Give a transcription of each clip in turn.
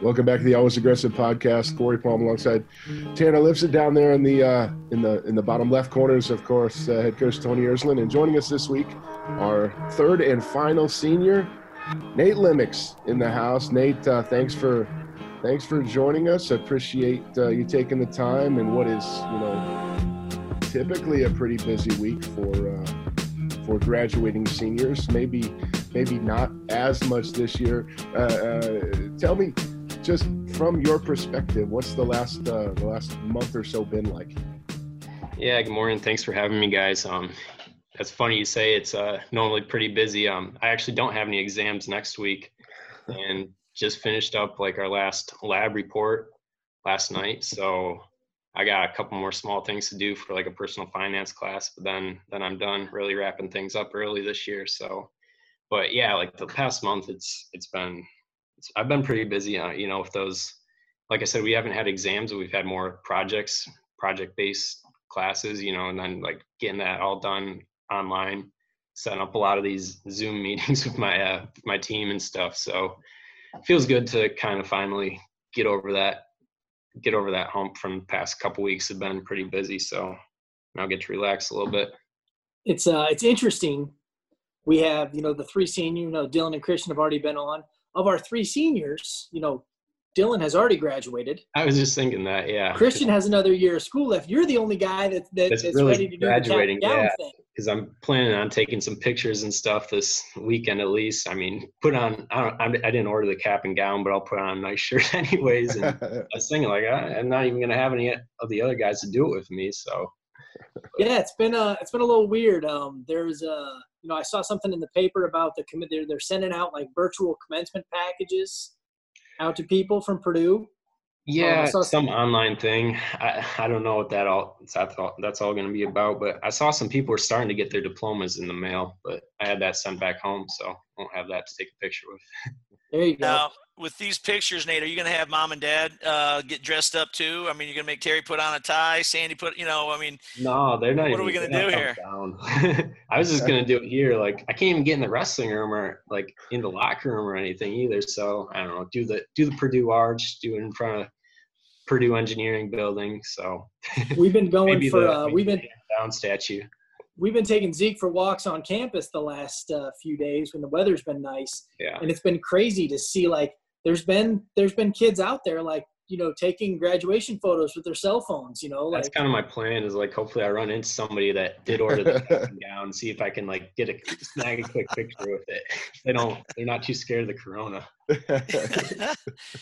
Welcome back to the Always Aggressive podcast. Corey Palm alongside Tanner Lipson down there in the uh, in the in the bottom left corners. Of course, uh, head coach Tony Ersland, and joining us this week, our third and final senior, Nate Limmex in the house. Nate, uh, thanks for thanks for joining us. I appreciate uh, you taking the time and what is you know typically a pretty busy week for uh, for graduating seniors. Maybe maybe not as much this year. Uh, tell me just from your perspective, what's the last uh, the last month or so been like? Yeah, good morning. Thanks for having me, guys. Um, that's funny you say it's uh, normally pretty busy. Um, I actually don't have any exams next week, and just finished up like our last lab report last night. So I got a couple more small things to do for like a personal finance class, but then then I'm done. Really wrapping things up early this year. So, but yeah, like the past month, it's it's been I've been pretty busy. Uh, you know, with those, like I said, we haven't had exams, we've had more projects, project-based classes. You know, and then like getting that all done online, setting up a lot of these Zoom meetings with my uh, my team and stuff. So it feels good to kind of finally get over that get over that hump from the past couple weeks have been pretty busy so now get to relax a little bit it's uh it's interesting we have you know the three senior you know dylan and christian have already been on of our three seniors, you know, Dylan has already graduated. I was just thinking that, yeah. Christian has another year of school left. You're the only guy that, that that's, that's really ready to do graduating. the yeah, Because I'm planning on taking some pictures and stuff this weekend at least. I mean, put on. I don't. I didn't order the cap and gown, but I'll put on a nice shirt anyways. And I was thinking like, I'm not even gonna have any of the other guys to do it with me. So. Yeah, it's been uh, it's been a little weird. Um, there's a you know, I saw something in the paper about the commit. They're, they're sending out like virtual commencement packages out to people from Purdue. Yeah, um, some online thing. I, I don't know what that all that's all that's all going to be about. But I saw some people were starting to get their diplomas in the mail, but I had that sent back home, so I won't have that to take a picture with. There you go. Now, with these pictures, Nate, are you going to have mom and dad uh, get dressed up too? I mean, you're going to make Terry put on a tie, Sandy put, you know, I mean, no, they're not. What even, are we going to do here? I was just going to do it here. Like, I can't even get in the wrestling room or like in the locker room or anything either. So I don't know. Do the do the Purdue Arch, do it in front of Purdue Engineering Building. So we've been going for. The, uh, we've been down statue. We've been taking Zeke for walks on campus the last uh, few days when the weather's been nice. Yeah. And it's been crazy to see like there's been there's been kids out there like you know taking graduation photos with their cell phones you know like, that's kind of my plan is like hopefully i run into somebody that did order the gown see if i can like get a snag a quick picture with it. They don't they're not too scared of the corona.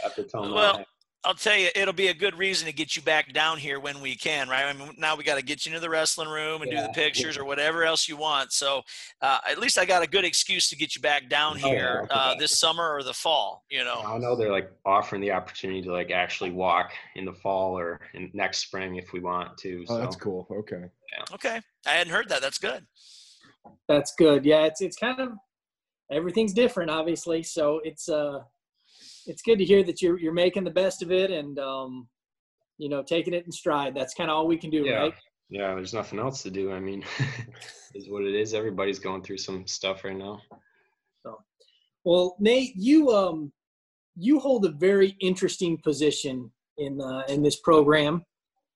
After telling well I'll tell you, it'll be a good reason to get you back down here when we can, right? I mean, now we got to get you into the wrestling room and yeah, do the pictures yeah. or whatever else you want. So uh, at least I got a good excuse to get you back down oh, here yeah, uh, this summer or the fall. You know, I know they're like offering the opportunity to like actually walk in the fall or in next spring if we want to. So. Oh, that's cool. Okay. Yeah. Okay, I hadn't heard that. That's good. That's good. Yeah, it's it's kind of everything's different, obviously. So it's uh it's good to hear that you're you're making the best of it and um, you know taking it in stride. That's kind of all we can do, yeah. right? Yeah, there's nothing else to do. I mean, is what it is. Everybody's going through some stuff right now. So, well, Nate, you um, you hold a very interesting position in uh, in this program,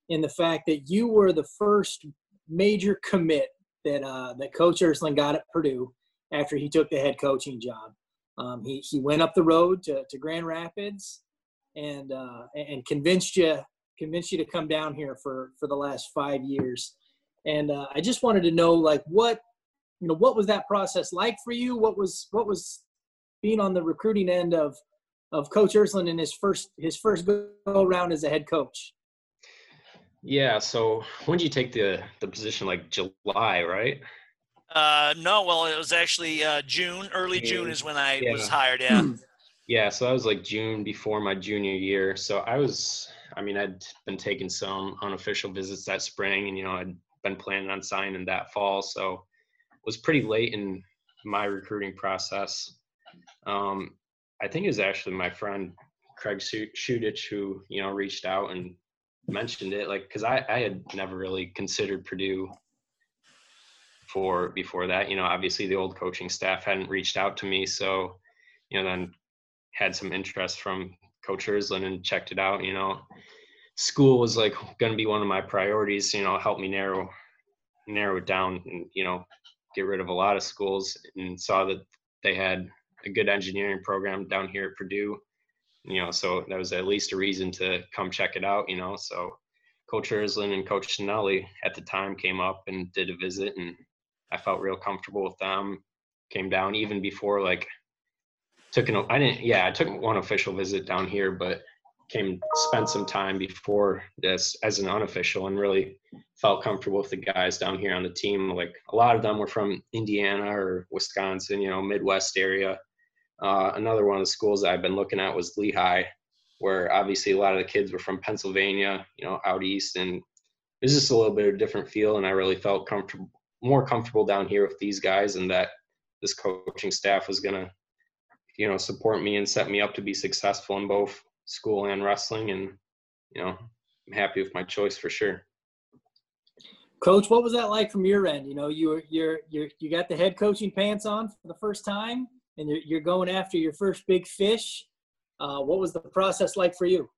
in the fact that you were the first major commit that uh, that Coach Ersland got at Purdue after he took the head coaching job. Um, he he went up the road to, to Grand Rapids, and uh, and convinced you convinced you to come down here for for the last five years. And uh, I just wanted to know, like, what you know, what was that process like for you? What was what was being on the recruiting end of of Coach Ersland in his first his first go around as a head coach? Yeah. So when did you take the the position? Like July, right? Uh, no, well, it was actually uh, June. Early June is when I yeah. was hired. Yeah. Yeah, so that was like June before my junior year. So I was, I mean, I'd been taking some unofficial visits that spring, and you know, I'd been planning on signing that fall. So it was pretty late in my recruiting process. Um, I think it was actually my friend Craig Shudich who you know reached out and mentioned it, like because I I had never really considered Purdue for before that. You know, obviously the old coaching staff hadn't reached out to me, so you know then had some interest from Coach Ersland and checked it out. You know, school was like going to be one of my priorities. You know, help me narrow narrow it down and you know get rid of a lot of schools and saw that they had a good engineering program down here at Purdue. You know, so that was at least a reason to come check it out. You know, so Coach Ersland and Coach Tonelli at the time came up and did a visit, and I felt real comfortable with them. Came down even before like took an I didn't yeah I took one official visit down here, but came spent some time before this as an unofficial and really felt comfortable with the guys down here on the team. Like a lot of them were from Indiana or Wisconsin, you know, Midwest area. Uh, another one of the schools I've been looking at was Lehigh, where obviously a lot of the kids were from Pennsylvania, you know, out east, and it was just a little bit of a different feel. And I really felt comfortable, more comfortable down here with these guys, and that this coaching staff was gonna, you know, support me and set me up to be successful in both school and wrestling. And you know, I'm happy with my choice for sure. Coach, what was that like from your end? You know, you were you're you're you got the head coaching pants on for the first time, and you're you're going after your first big fish. Uh, what was the process like for you?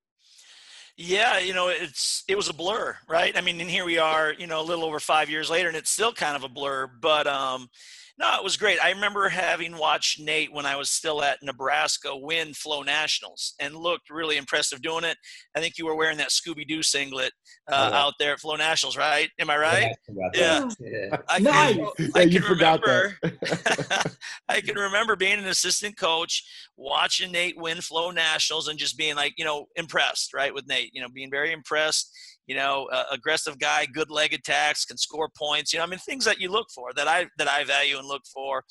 Yeah, you know, it's it was a blur, right? I mean, and here we are, you know, a little over five years later, and it's still kind of a blur. But um, no, it was great. I remember having watched Nate when I was still at Nebraska win Flow Nationals and looked really impressive doing it. I think you were wearing that Scooby Doo singlet uh, oh, out there at Flow Nationals, right? Am I right? Yeah. yeah. I, nice. can, I can remember. I can remember being an assistant coach, watching Nate win Flow Nationals, and just being like, you know, impressed, right, with Nate. You know, being very impressed you know, uh, aggressive guy, good leg attacks, can score points. You know, I mean, things that you look for that I that I value and look for.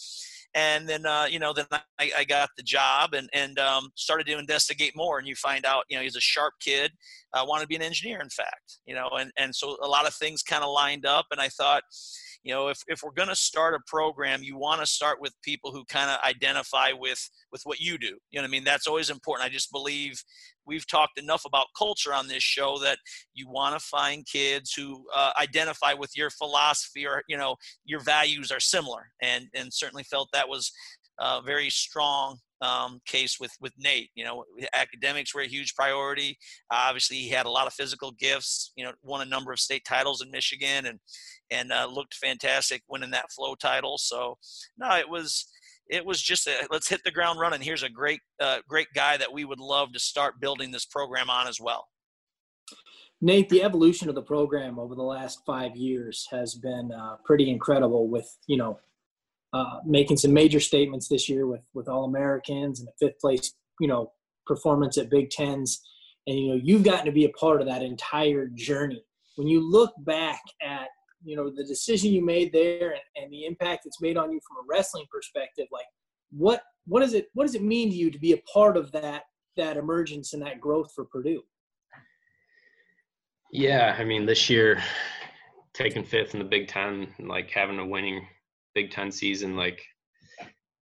And then, uh, you know, then I, I, got the job and and um, started to investigate more. And you find out, you know, he's a sharp kid, uh, wanted to be an engineer, in fact. You know, and and so a lot of things kind of lined up. And I thought, you know if, if we're going to start a program you want to start with people who kind of identify with with what you do you know what i mean that's always important i just believe we've talked enough about culture on this show that you want to find kids who uh, identify with your philosophy or you know your values are similar and and certainly felt that was uh, very strong um, case with with Nate. You know, academics were a huge priority. Uh, obviously, he had a lot of physical gifts. You know, won a number of state titles in Michigan, and and uh, looked fantastic winning that flow title. So, no, it was it was just a, let's hit the ground running. Here's a great uh, great guy that we would love to start building this program on as well. Nate, the evolution of the program over the last five years has been uh, pretty incredible. With you know uh, making some major statements this year with with All Americans and a fifth place, you know, performance at Big Tens, and you know you've gotten to be a part of that entire journey. When you look back at you know the decision you made there and, and the impact it's made on you from a wrestling perspective, like what what does it what does it mean to you to be a part of that that emergence and that growth for Purdue? Yeah, I mean this year taking fifth in the Big Ten, and like having a winning Big Ten season, like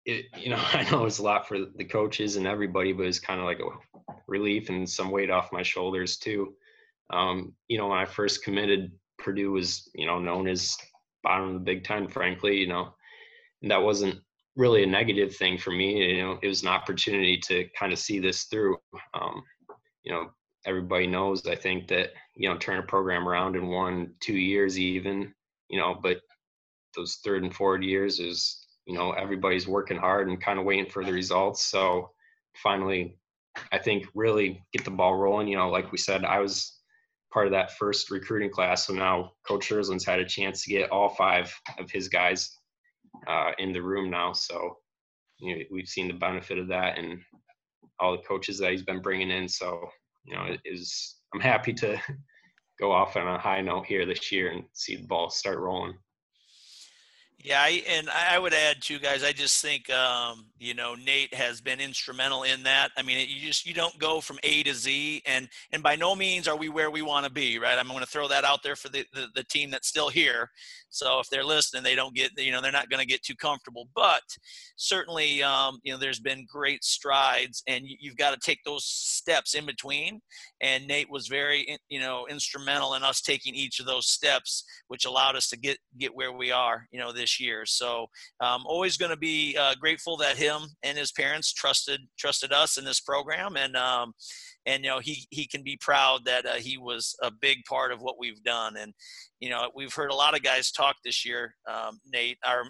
it, you know, I know it's a lot for the coaches and everybody, but it's kind of like a relief and some weight off my shoulders too. Um, you know, when I first committed, Purdue was, you know, known as bottom of the Big Ten, frankly, you know, and that wasn't really a negative thing for me. You know, it was an opportunity to kind of see this through. Um, you know, everybody knows, I think that, you know, turn a program around in one, two years even, you know, but those third and fourth years is you know everybody's working hard and kind of waiting for the results so finally i think really get the ball rolling you know like we said i was part of that first recruiting class. So now coach Ersland's had a chance to get all five of his guys uh, in the room now. So you know, we've seen the benefit of that and all the coaches that he's been bringing in. So you know it is i'm happy to go off on a high note here this year and see the ball start rolling yeah, I, and I would add too, guys. I just think um, you know Nate has been instrumental in that. I mean, you just you don't go from A to Z, and and by no means are we where we want to be, right? I'm going to throw that out there for the, the, the team that's still here. So if they're listening, they don't get you know they're not going to get too comfortable. But certainly, um, you know, there's been great strides, and you've got to take those steps in between. And Nate was very you know instrumental in us taking each of those steps, which allowed us to get get where we are, you know, this this year. So I'm um, always going to be uh, grateful that him and his parents trusted trusted us in this program, and um, and you know he he can be proud that uh, he was a big part of what we've done. And you know we've heard a lot of guys talk this year, um, Nate. Our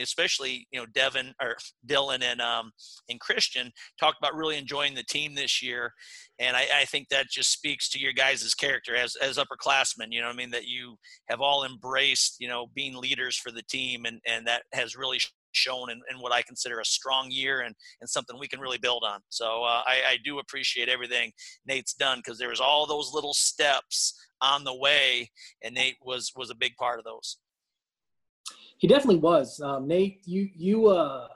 especially you know Devin or Dylan and um, and Christian talked about really enjoying the team this year, and I, I think that just speaks to your guys' character as as upperclassmen. You know, I mean that you have all embraced you know being leaders for the team, and and that has really shown in, in what I consider a strong year and and something we can really build on. So uh, I, I do appreciate everything Nate's done because there was all those little steps on the way, and Nate was was a big part of those. He definitely was. Um, Nate, you you uh,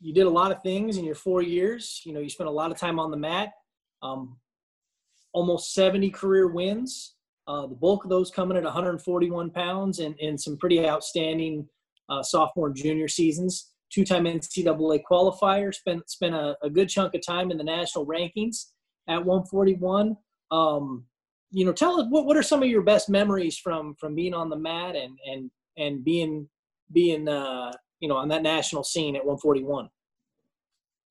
you did a lot of things in your four years. You know, you spent a lot of time on the mat. Um, almost 70 career wins. Uh, the bulk of those coming at 141 pounds and, and some pretty outstanding uh, sophomore and junior seasons. Two-time NCAA qualifier. Spent spent a, a, good chunk of time in the national rankings at 141. Um, you know, tell us what, what are some of your best memories from from being on the mat and and and being being uh, you know on that national scene at 141.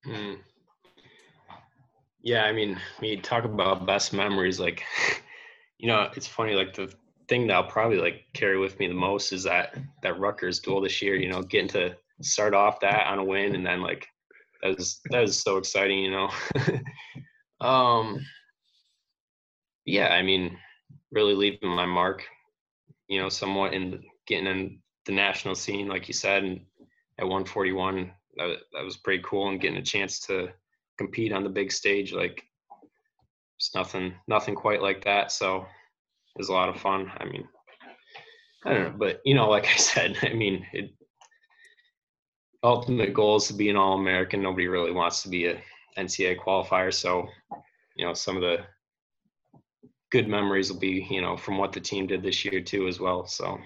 Hmm. Yeah, I mean, we talk about best memories, like, you know, it's funny. Like the thing that I'll probably like carry with me the most is that that Rutgers duel this year. You know, getting to start off that on a win, and then like that was that was so exciting. You know, um, yeah, I mean, really leaving my mark. You know, somewhat in getting in the national scene, like you said, and at 141, that, that was pretty cool. And getting a chance to compete on the big stage, like it's nothing, nothing quite like that. So it was a lot of fun. I mean, I don't know, but you know, like I said, I mean, it, ultimate goal is to be an All American. Nobody really wants to be a NCAA qualifier. So, you know, some of the good memories will be, you know, from what the team did this year too, as well. So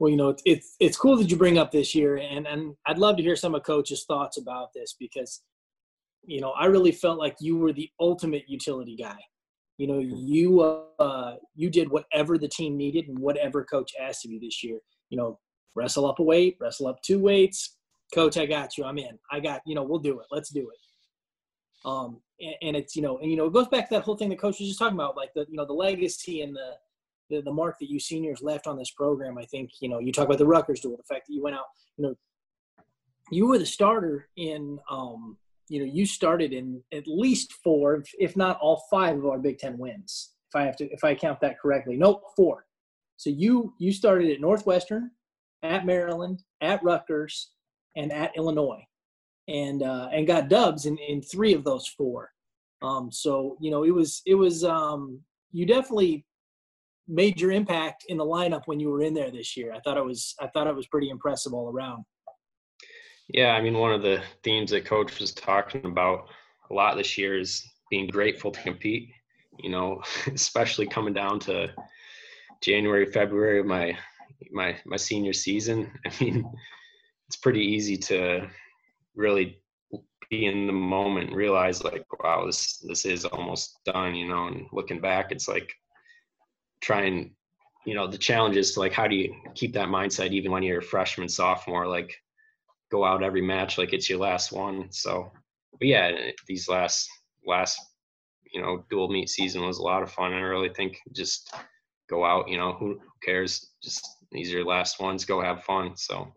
well, you know, it's, it's it's cool that you bring up this year, and and I'd love to hear some of Coach's thoughts about this because, you know, I really felt like you were the ultimate utility guy. You know, you uh, you did whatever the team needed and whatever Coach asked of you this year. You know, wrestle up a weight, wrestle up two weights. Coach, I got you. I'm in. I got you know. We'll do it. Let's do it. Um, and, and it's you know, and you know, it goes back to that whole thing that Coach was just talking about, like the you know the legacy and the the, the mark that you seniors left on this program. I think, you know, you talk about the Rutgers duel, the fact that you went out, you know, you were the starter in, um, you know, you started in at least four, if not all five of our Big Ten wins. If I have to, if I count that correctly, nope, four. So you you started at Northwestern, at Maryland, at Rutgers, and at Illinois, and uh, and got dubs in, in three of those four. Um, so you know it was it was um, you definitely major impact in the lineup when you were in there this year. I thought it was I thought it was pretty impressive all around. Yeah, I mean one of the themes that coach was talking about a lot this year is being grateful to compete. You know, especially coming down to January, February of my my my senior season. I mean, it's pretty easy to really be in the moment, and realize like, wow, this this is almost done, you know, and looking back, it's like try and you know the challenge is to like how do you keep that mindset even when you're a freshman sophomore? Like go out every match like it's your last one. So but yeah these last last you know dual meet season was a lot of fun. And i really think just go out you know who cares? Just these are your last ones. Go have fun. So.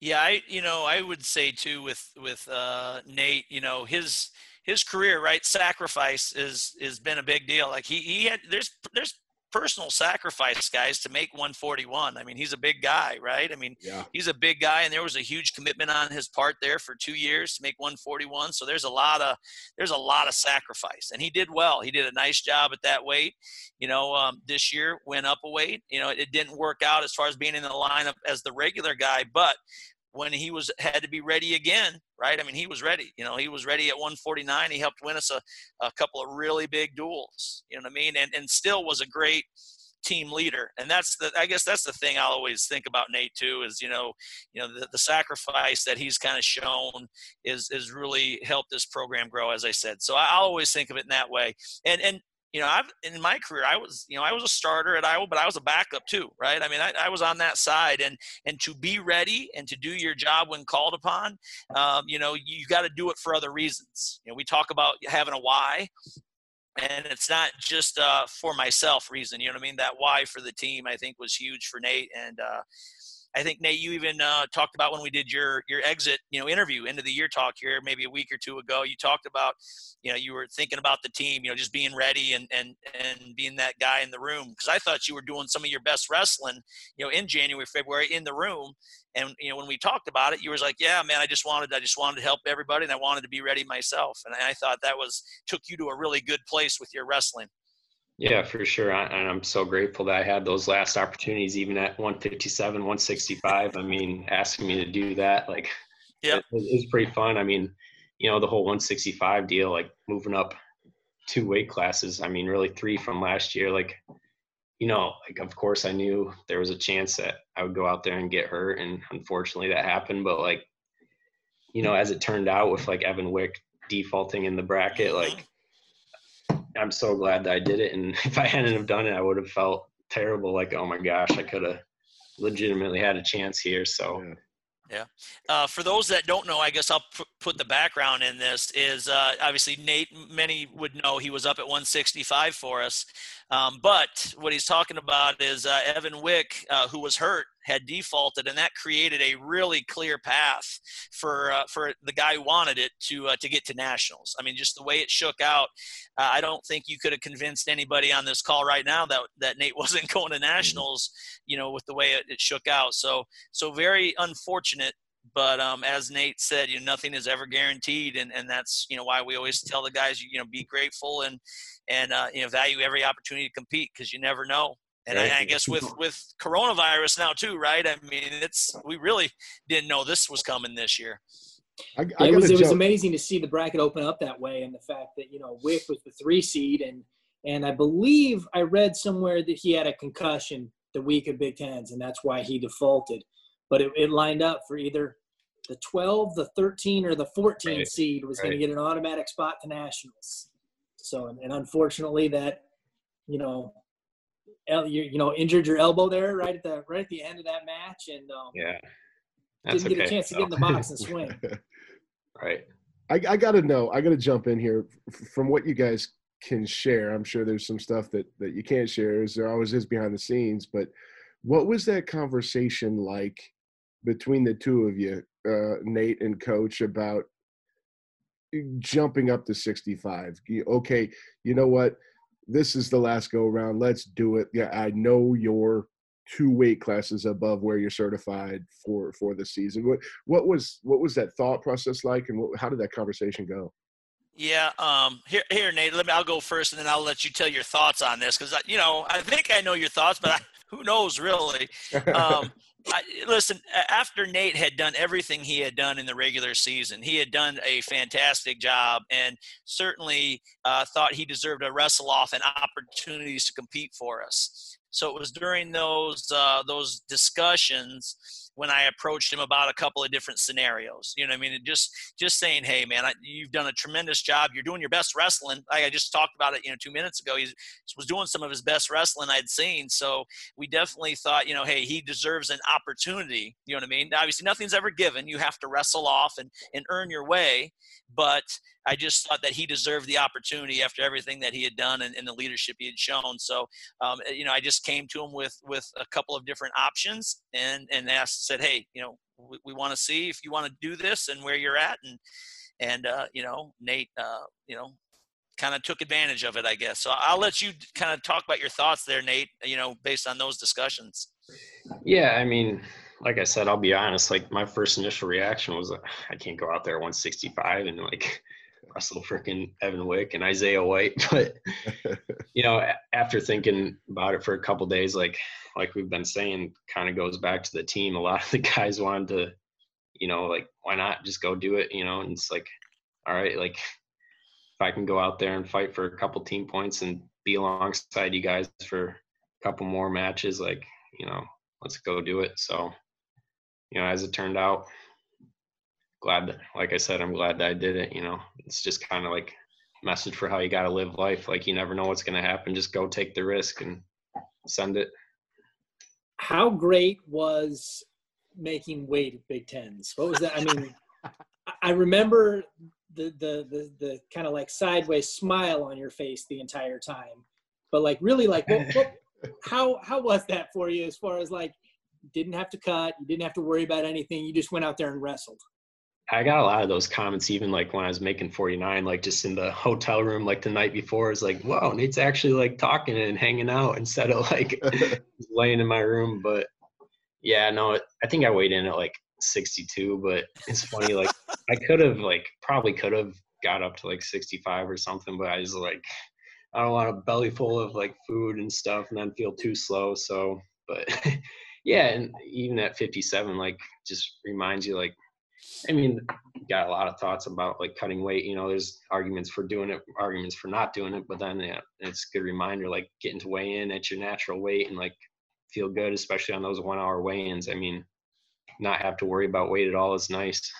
Yeah i you know i would say too with with uh nate you know his his career, right? Sacrifice is has been a big deal. Like he he had there's there's personal sacrifice guys to make 141 i mean he's a big guy right i mean yeah. he's a big guy and there was a huge commitment on his part there for two years to make 141 so there's a lot of there's a lot of sacrifice and he did well he did a nice job at that weight you know um, this year went up a weight you know it didn't work out as far as being in the lineup as the regular guy but when he was had to be ready again, right? I mean, he was ready. You know, he was ready at 149. He helped win us a, a couple of really big duels. You know what I mean? And and still was a great team leader. And that's the I guess that's the thing I'll always think about Nate too is you know you know the, the sacrifice that he's kind of shown is is really helped this program grow as I said. So I, always think of it in that way. And and you know, I've in my career, I was, you know, I was a starter at Iowa, but I was a backup too, right? I mean, I, I was on that side, and and to be ready and to do your job when called upon, um, you know, you got to do it for other reasons. You know, we talk about having a why, and it's not just uh, for myself reason. You know what I mean? That why for the team, I think, was huge for Nate, and uh, I think Nate, you even uh, talked about when we did your your exit, you know, interview, end of the year talk here, maybe a week or two ago. You talked about, you know, you were thinking about the team, you know, just being ready and and and being that guy in the room. Because I thought you were doing some of your best wrestling, you know, in January, February in the room. And you know, when we talked about it, you was like, "Yeah, man, I just wanted, I just wanted to help everybody, and I wanted to be ready myself." And I thought that was took you to a really good place with your wrestling. Yeah, for sure. I, and I'm so grateful that I had those last opportunities, even at 157, 165. I mean, asking me to do that, like, yeah, it, was pretty fun. I mean, you know, the whole 165 deal, like moving up two weight classes. I mean, really three from last year. Like, you know, like, of course, I knew there was a chance that I would go out there and get hurt. And unfortunately, that happened. But, like, you know, as it turned out with like Evan Wick defaulting in the bracket, like, mm-hmm. I'm so glad that I did it. And if I hadn't have done it, I would have felt terrible. Like, oh my gosh, I could have legitimately had a chance here. So. Yeah. Yeah. Uh, for those that don't know, I guess I'll p- put the background in this. Is uh, obviously Nate. Many would know he was up at 165 for us, um, but what he's talking about is uh, Evan Wick, uh, who was hurt had defaulted, and that created a really clear path for uh, for the guy who wanted it to uh, to get to nationals. I mean, just the way it shook out, uh, I don't think you could have convinced anybody on this call right now that that Nate wasn't going to mm-hmm. nationals. You know, with the way it, it shook out. So so very unfortunate but um, as Nate said, you know, nothing is ever guaranteed, and, and that's you know why we always tell the guys, you know, be grateful and and uh, you know value every opportunity to compete because you never know. And I, I, guess with with coronavirus now too, right? I mean, it's we really didn't know this was coming this year. I, I it was it was amazing to see the bracket open up that way, and the fact that you know Wick was the three seed, and and I believe I read somewhere that he had a concussion the week of Big Tens, and that's why he defaulted. But it, it lined up for either the 12, the 13, or the 14 right. seed was right. going to get an automatic spot to nationals. So, and unfortunately, that you know you, you know injured your elbow there right at the right at the end of that match, and um, yeah, That's didn't get a chance to get in the box and swing. right. I, I got to know. I got to jump in here from what you guys can share. I'm sure there's some stuff that that you can't share, as there always is behind the scenes. But what was that conversation like between the two of you, uh, Nate and Coach, about jumping up to 65? Okay, you know what? this is the last go around. Let's do it. Yeah, I know you're two weight classes above where you're certified for for the season. What what was what was that thought process like, and what, how did that conversation go? Yeah, um, here, here, Nate. Let me. I'll go first, and then I'll let you tell your thoughts on this because you know I think I know your thoughts, but I, who knows really? Um, I, listen, after Nate had done everything he had done in the regular season, he had done a fantastic job and certainly uh, thought he deserved to wrestle off and opportunities to compete for us. So it was during those uh, those discussions when I approached him about a couple of different scenarios. You know, I mean, just just saying, "Hey, man, I, you've done a tremendous job. You're doing your best wrestling." I just talked about it, you know, two minutes ago. He was doing some of his best wrestling I'd seen. So we definitely thought, you know, hey, he deserves an opportunity. You know what I mean? Obviously, nothing's ever given. You have to wrestle off and and earn your way. But I just thought that he deserved the opportunity after everything that he had done and, and the leadership he had shown. So, um, you know, I just came to him with with a couple of different options and and asked, said, hey, you know, we, we want to see if you want to do this and where you're at, and and uh, you know, Nate, uh, you know, kind of took advantage of it, I guess. So I'll let you kind of talk about your thoughts there, Nate. You know, based on those discussions. Yeah, I mean, like I said, I'll be honest. Like my first initial reaction was, I can't go out there at 165 and like Russell freaking Evan Wick and Isaiah White. But you know, after thinking about it for a couple days, like like we've been saying, kind of goes back to the team. A lot of the guys wanted to, you know, like why not just go do it, you know? And it's like, all right, like if I can go out there and fight for a couple team points and be alongside you guys for a couple more matches, like you know, let's go do it. So, you know, as it turned out, glad that, like I said, I'm glad that I did it. You know, it's just kind of like message for how you got to live life. Like you never know what's going to happen. Just go take the risk and send it. How great was making weight at Big Tens? What was that? I mean, I remember the the the, the kind of like sideways smile on your face the entire time, but like really like what, what, how how was that for you as far as like didn't have to cut, you didn't have to worry about anything, you just went out there and wrestled. I got a lot of those comments even like when I was making 49, like just in the hotel room, like the night before, it's like, whoa, Nate's actually like talking and hanging out instead of like laying in my room. But yeah, no, I think I weighed in at like 62, but it's funny, like I could have like probably could have got up to like 65 or something, but I was like, I don't want a belly full of like food and stuff and then feel too slow. So, but yeah, and even at 57, like just reminds you like I mean, got a lot of thoughts about like cutting weight. You know, there's arguments for doing it, arguments for not doing it, but then yeah, it's a good reminder like getting to weigh in at your natural weight and like feel good, especially on those one hour weigh-ins. I mean, not have to worry about weight at all is nice.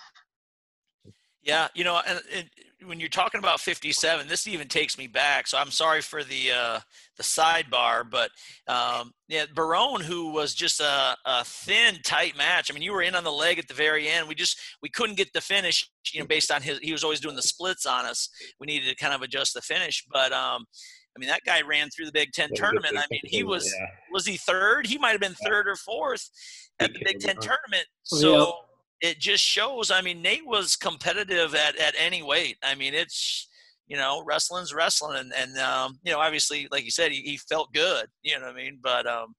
Yeah, you know, and, and, when you're talking about 57, this even takes me back. So I'm sorry for the uh, the sidebar, but um, yeah, Barone, who was just a, a thin, tight match. I mean, you were in on the leg at the very end. We just we couldn't get the finish, you know, based on his. He was always doing the splits on us. We needed to kind of adjust the finish, but um, I mean, that guy ran through the Big Ten tournament. I mean, he was yeah. was he third? He might have been third or fourth at the Big Ten tournament. So it just shows. I mean, Nate was competitive at at any weight. I mean, it's you know, wrestling's wrestling, and and um, you know, obviously, like you said, he, he felt good. You know what I mean? But um,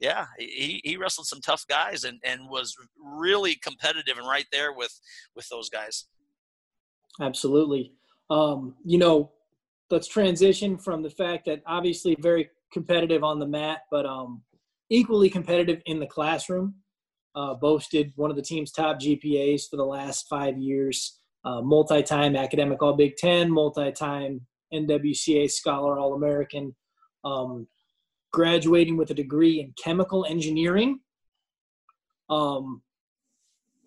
yeah, he he wrestled some tough guys and and was really competitive and right there with with those guys. Absolutely. Um, you know, let's transition from the fact that obviously very competitive on the mat, but um, equally competitive in the classroom uh, boasted one of the team's top GPAs for the last five years, uh, multi time academic All Big Ten, multi time NWCA Scholar All American, um, graduating with a degree in chemical engineering. Um,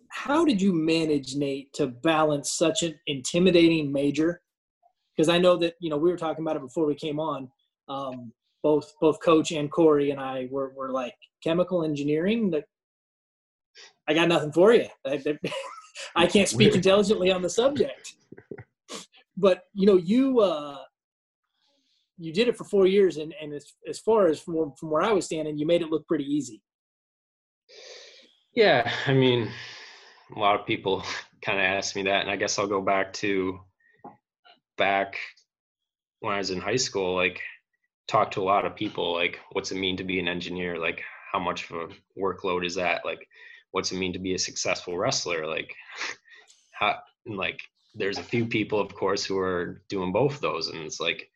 how did you manage, Nate, to balance such an intimidating major? Because I know that, you know, we were talking about it before we came on. Um, both both coach and Corey and I were, were like chemical engineering that I got nothing for you. I, I can't speak intelligently on the subject. But you know, you uh, you did it for four years, and and as as far as from from where I was standing, you made it look pretty easy. Yeah, I mean, a lot of people kind of ask me that, and I guess I'll go back to back when I was in high school. Like, talk to a lot of people. Like, what's it mean to be an engineer? Like, how much of a workload is that? Like, what's it mean to be a successful wrestler? Like how like there's a few people of course who are doing both those and it's like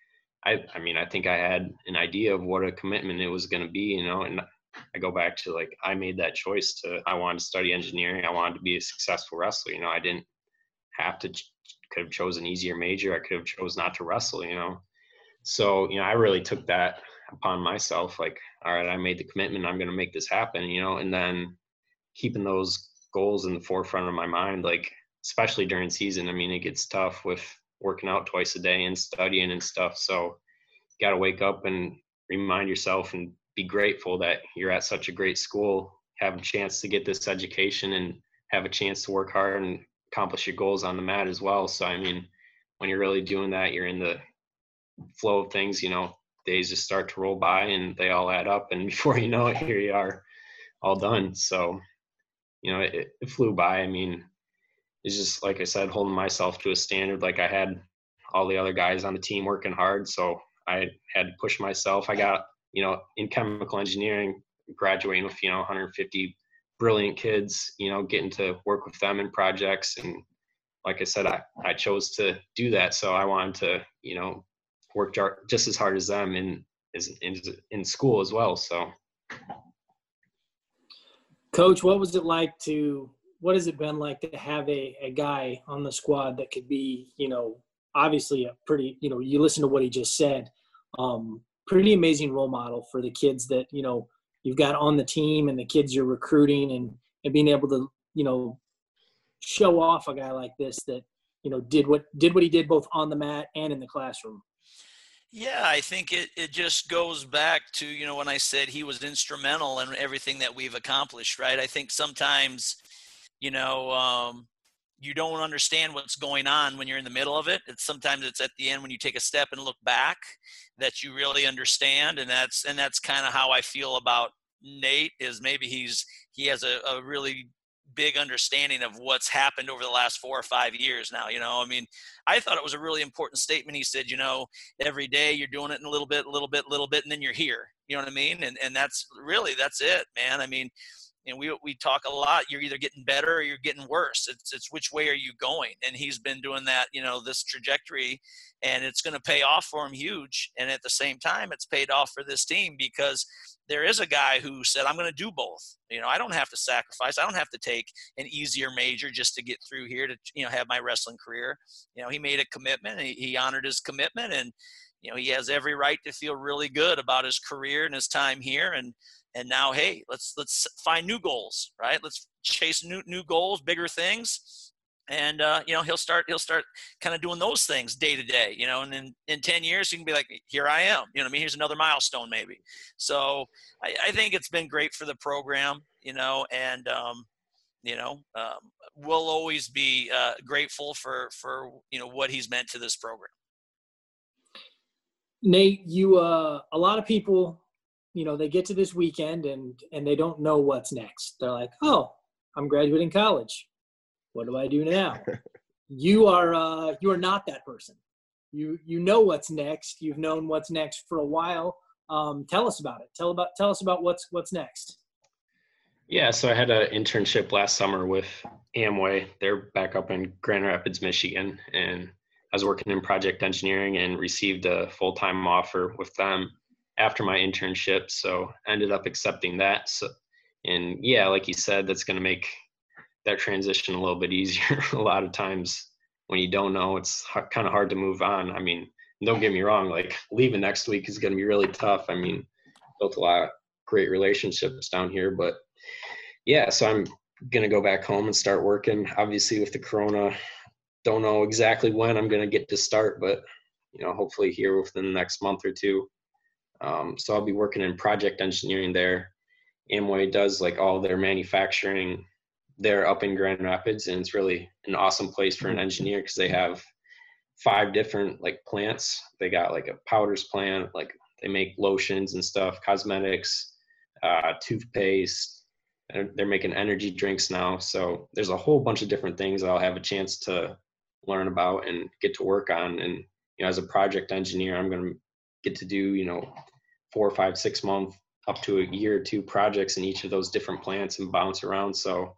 i i mean i think i had an idea of what a commitment it was going to be you know and i go back to like i made that choice to i wanted to study engineering i wanted to be a successful wrestler you know i didn't have to could have chosen easier major i could have chose not to wrestle you know. So you know i really took that upon myself like all right i made the commitment i'm going to make this happen you know and then keeping those goals in the forefront of my mind, like especially during season. I mean, it gets tough with working out twice a day and studying and stuff. So you got to wake up and remind yourself and be grateful that you're at such a great school, have a chance to get this education and have a chance to work hard and accomplish your goals on the mat as well. So, I mean, when you're really doing that, you're in the flow of things, you know, days just start to roll by and they all add up. And before you know it, here you are all done. So you know, it, it flew by. I mean, it's just like I said, holding myself to a standard. Like I had all the other guys on the team working hard, so I had to push myself. I got, you know, in chemical engineering, graduating with you know 150 brilliant kids. You know, getting to work with them in projects, and like I said, I I chose to do that. So I wanted to, you know, work just as hard as them in in in school as well. So Coach, what was it like to what has it been like to have a, a guy on the squad that could be, you know, obviously a pretty, you know, you listen to what he just said, um, pretty amazing role model for the kids that, you know, you've got on the team and the kids you're recruiting and, and being able to, you know, show off a guy like this that, you know did what did what he did both on the mat and in the classroom. Yeah, I think it, it just goes back to, you know, when I said he was instrumental in everything that we've accomplished, right? I think sometimes, you know, um, you don't understand what's going on when you're in the middle of it. It's sometimes it's at the end when you take a step and look back that you really understand. And that's, and that's kind of how I feel about Nate is maybe he's, he has a, a really big understanding of what's happened over the last four or five years now. You know, I mean, I thought it was a really important statement. He said, you know, every day you're doing it in a little bit, a little bit, a little bit, and then you're here. You know what I mean? And and that's really that's it, man. I mean, and we we talk a lot. You're either getting better or you're getting worse. It's it's which way are you going? And he's been doing that, you know, this trajectory, and it's going to pay off for him huge. And at the same time, it's paid off for this team because there is a guy who said, I'm going to do both. You know, I don't have to sacrifice. I don't have to take an easier major just to get through here to, you know, have my wrestling career. You know, he made a commitment. He, he honored his commitment and, you know, he has every right to feel really good about his career and his time here. And, and now, hey, let's, let's find new goals, right? Let's chase new, new goals, bigger things. And uh, you know he'll start he'll start kind of doing those things day to day you know and in in 10 years you can be like here i am you know i mean? Here's another milestone maybe. So i, I think it's been great for the program you know and um, you know um, we'll always be uh, grateful for for you know what he's meant to this program. Nate you uh, a lot of people you know they get to this weekend and and they don't know what's next they're like oh i'm graduating college what do I do now? you are uh, you are not that person. You you know what's next. You've known what's next for a while. Um, tell us about it. Tell about tell us about what's what's next. Yeah, so I had an internship last summer with Amway. They're back up in Grand Rapids, Michigan, and I was working in project engineering and received a full time offer with them after my internship. So I ended up accepting that. So, and yeah, like you said, that's going to make that transition a little bit easier. a lot of times when you don't know, it's kind of hard to move on. I mean, don't get me wrong, like leaving next week is going to be really tough. I mean, built a lot of great relationships down here, but yeah, so I'm going to go back home and start working. Obviously, with the corona, don't know exactly when I'm going to get to start, but you know, hopefully here within the next month or two. Um, so I'll be working in project engineering there. Amway does like all their manufacturing they're up in Grand Rapids, and it's really an awesome place for an engineer because they have five different like plants. They got like a powders plant, like they make lotions and stuff, cosmetics, uh, toothpaste. And they're making energy drinks now. So there's a whole bunch of different things I'll have a chance to learn about and get to work on. And you know, as a project engineer, I'm going to get to do you know four, five, six month up to a year or two projects in each of those different plants and bounce around. So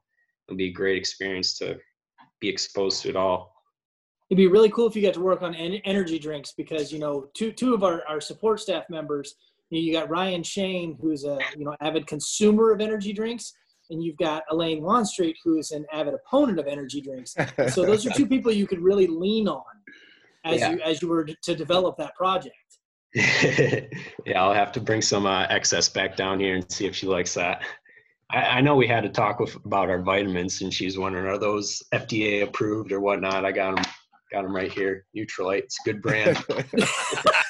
it'll be a great experience to be exposed to it all. It'd be really cool if you got to work on en- energy drinks because you know two two of our, our support staff members. You, know, you got Ryan Shane, who's a you know avid consumer of energy drinks, and you've got Elaine Wanstreet, who's an avid opponent of energy drinks. so those are two people you could really lean on as yeah. you as you were to develop that project. yeah, I'll have to bring some uh, XS back down here and see if she likes that. I, I know we had to talk with, about our vitamins, and she's wondering are those FDA approved or whatnot. I got them, got them right here. Nutrilite, it's a good brand.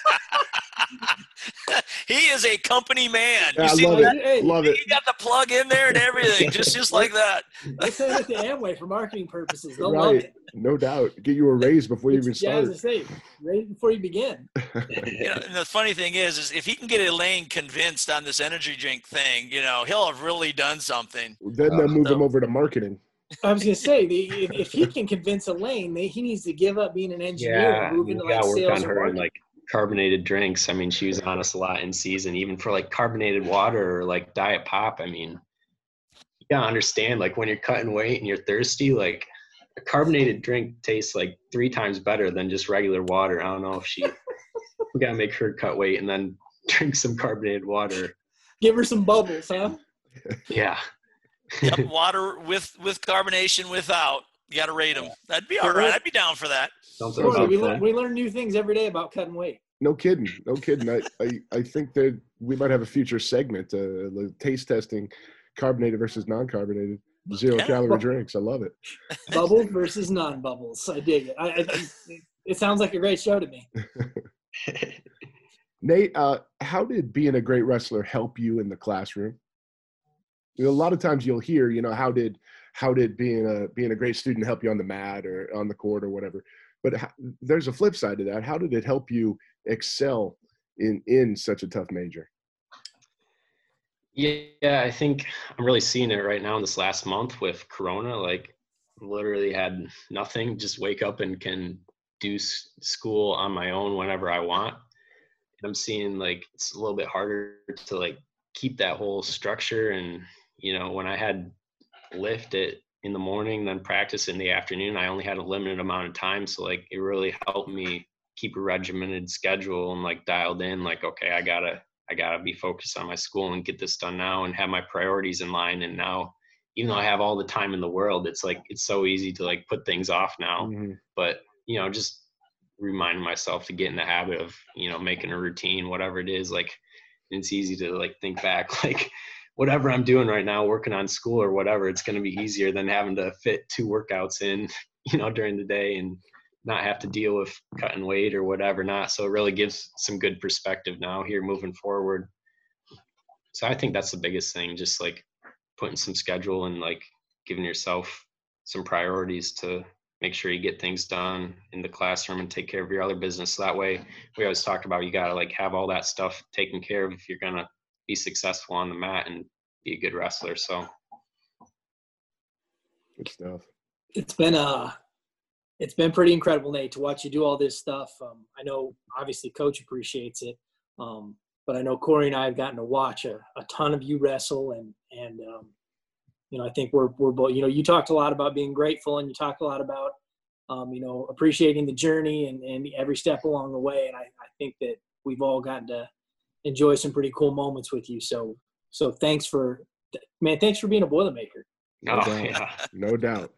he is a company man. You yeah, see, love it. Hey, love he, it. He got the plug in there and everything, just just like that. Let's say it to Amway for marketing purposes. They'll right. love it. No doubt. Get you a raise before you even start. Yeah, say, raise before you begin. you know, and the funny thing is, is if he can get Elaine convinced on this energy drink thing, you know, he'll have really done something. Then they'll uh, move so, him over to marketing. I was gonna say, the, if, if, he can convince Elaine, he needs to give up being an engineer yeah, and move into like sales on her and like carbonated drinks. I mean, she was on us a lot in season, even for like carbonated water or like diet pop. I mean, you gotta understand, like when you're cutting weight and you're thirsty, like a carbonated drink tastes like three times better than just regular water. I don't know if she we gotta make her cut weight and then drink some carbonated water. Give her some bubbles, huh? Yeah. yep, water with with carbonation without. You got to rate them. That'd be all right. I'd be down for that. we, learn, we learn new things every day about cutting weight. No kidding. No kidding. I, I, I think that we might have a future segment, uh, taste testing carbonated versus non-carbonated. zero yeah. calorie drinks. I love it. Bubbles versus non bubbles. I dig it. I, I, it sounds like a great show to me. Nate, uh, how did being a great wrestler help you in the classroom? You know, a lot of times you'll hear, you know, how did how did being a being a great student help you on the mat or on the court or whatever? But how, there's a flip side to that. How did it help you excel in in such a tough major? Yeah, I think I'm really seeing it right now in this last month with Corona. Like, literally had nothing, just wake up and can do school on my own whenever I want. And I'm seeing like it's a little bit harder to like keep that whole structure. And you know, when I had lift it in the morning, then practice in the afternoon, I only had a limited amount of time. So like, it really helped me keep a regimented schedule and like dialed in. Like, okay, I gotta I gotta be focused on my school and get this done now and have my priorities in line. And now, even though I have all the time in the world, it's like it's so easy to like put things off now. Mm-hmm. But you know, just remind myself to get in the habit of you know making a routine, whatever it is. Like it's easy to like think back like whatever I'm doing right now, working on school or whatever, it's going to be easier than having to fit two workouts in, you know, during the day and not have to deal with cutting weight or whatever not. So it really gives some good perspective now here moving forward. So i think that's the biggest thing just like putting some schedule and like giving yourself some priorities to make sure you get things done in the classroom and take care of your other business. So that way we always talk about you got to like have all that stuff taken care of if you're to be successful on the mat and be a good wrestler so good stuff it's been a it's been pretty incredible, Nate, to watch you do all this stuff. Um, I know obviously coach appreciates it, um, but I know Corey and I have gotten to watch a, a ton of you wrestle, and and um, you know I think we're we're both. You know, you talked a lot about being grateful, and you talked a lot about um, you know appreciating the journey and, and every step along the way. And I, I think that we've all gotten to enjoy some pretty cool moments with you. So so thanks for man, thanks for being a Boilermaker. No, oh, doubt. Yeah. no doubt.